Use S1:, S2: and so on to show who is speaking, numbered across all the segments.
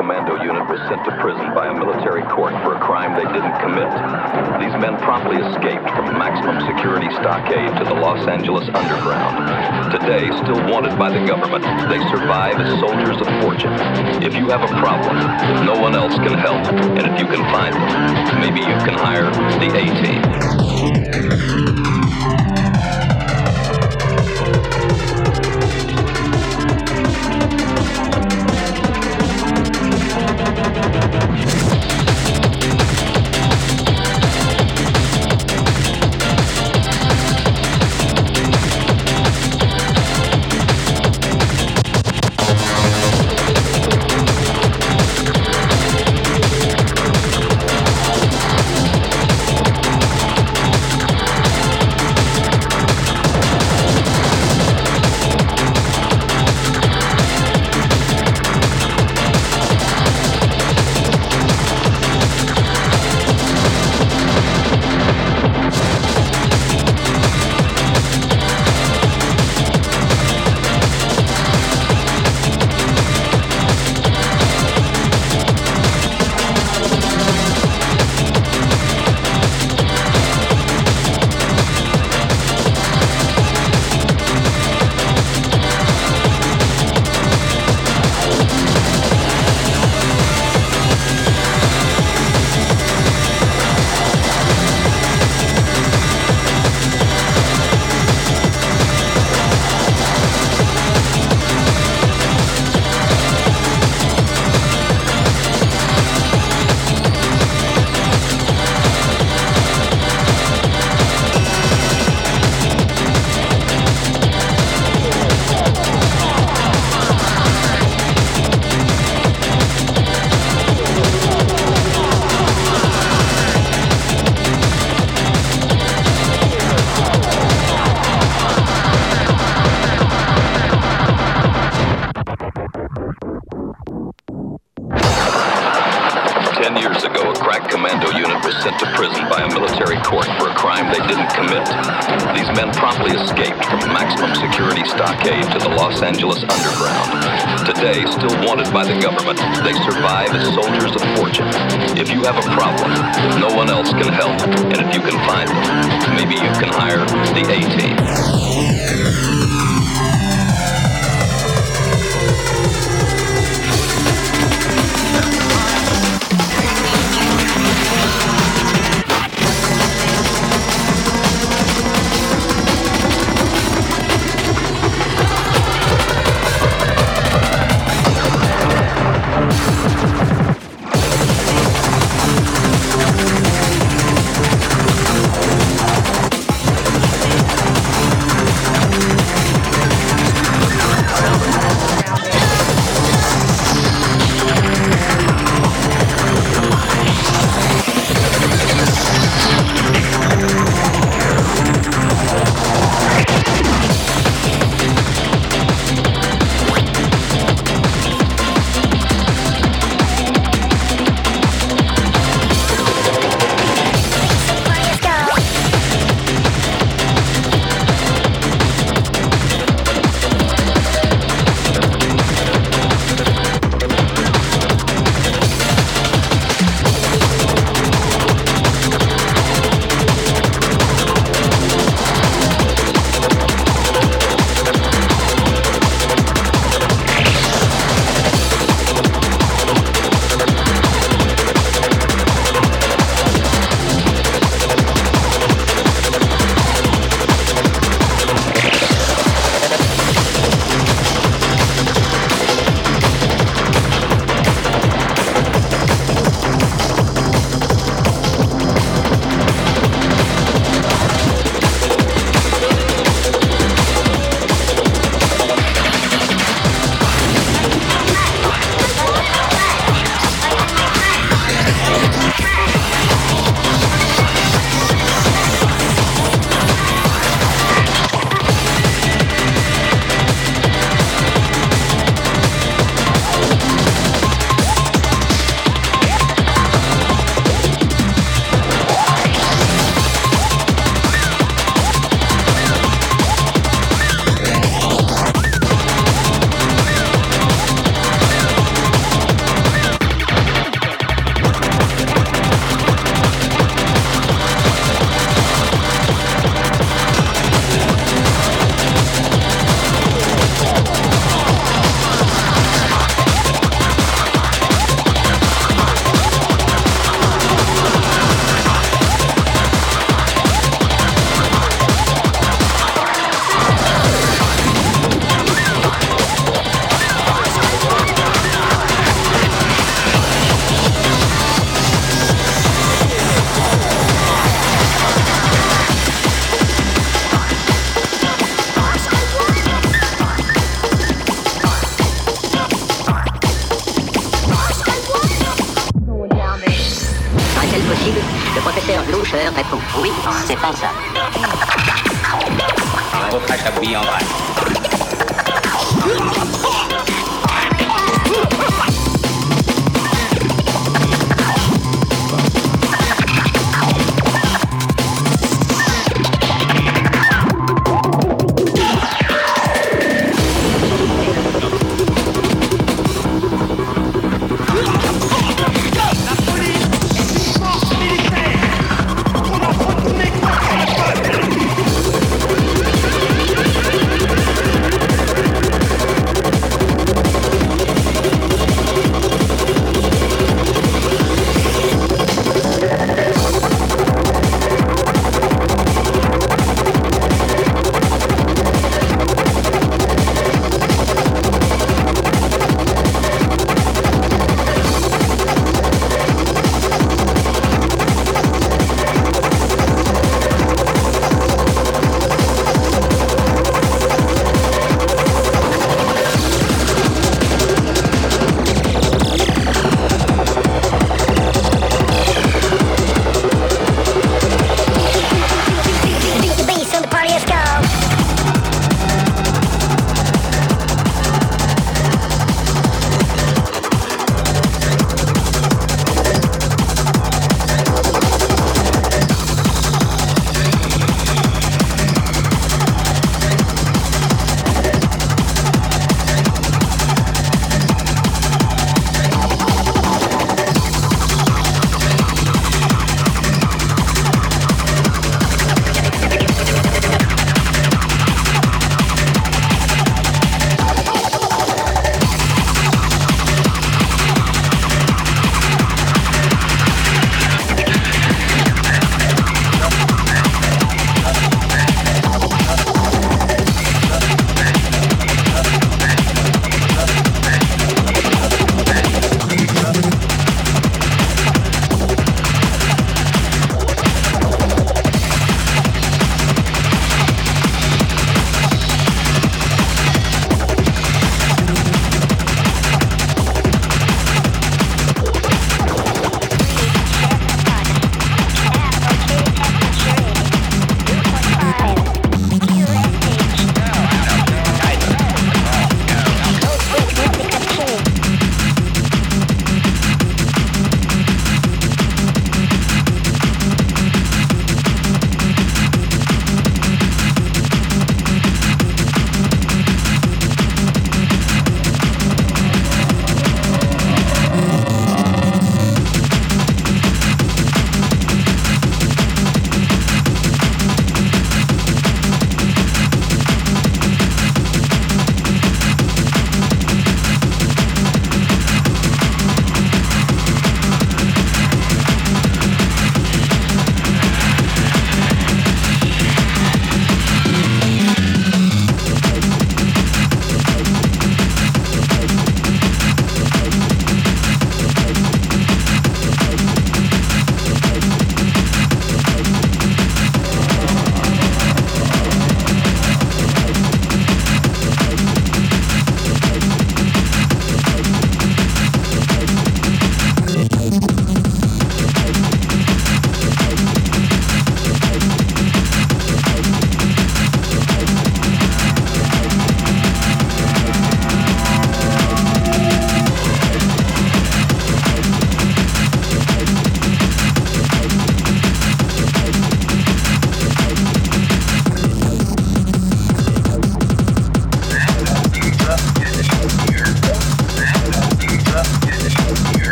S1: commando unit was sent to prison by a military court for a crime they didn't commit. These men promptly escaped from maximum security stockade to the Los Angeles underground. Today, still wanted by the government, they survive as soldiers of fortune. If you have a problem, no one else can help, and if you can find them, maybe you can hire the A-Team.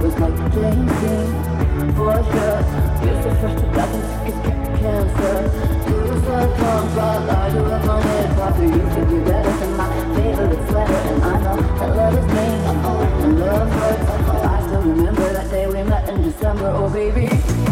S1: was not pleasing for sure. You're the first to die because cancer. Do the sun comes out, are you up on it? Father, you
S2: could do better than my favorite sweater. And I know that love is pain. I'm old and love hurts. I
S3: still remember that day we met in December, oh baby.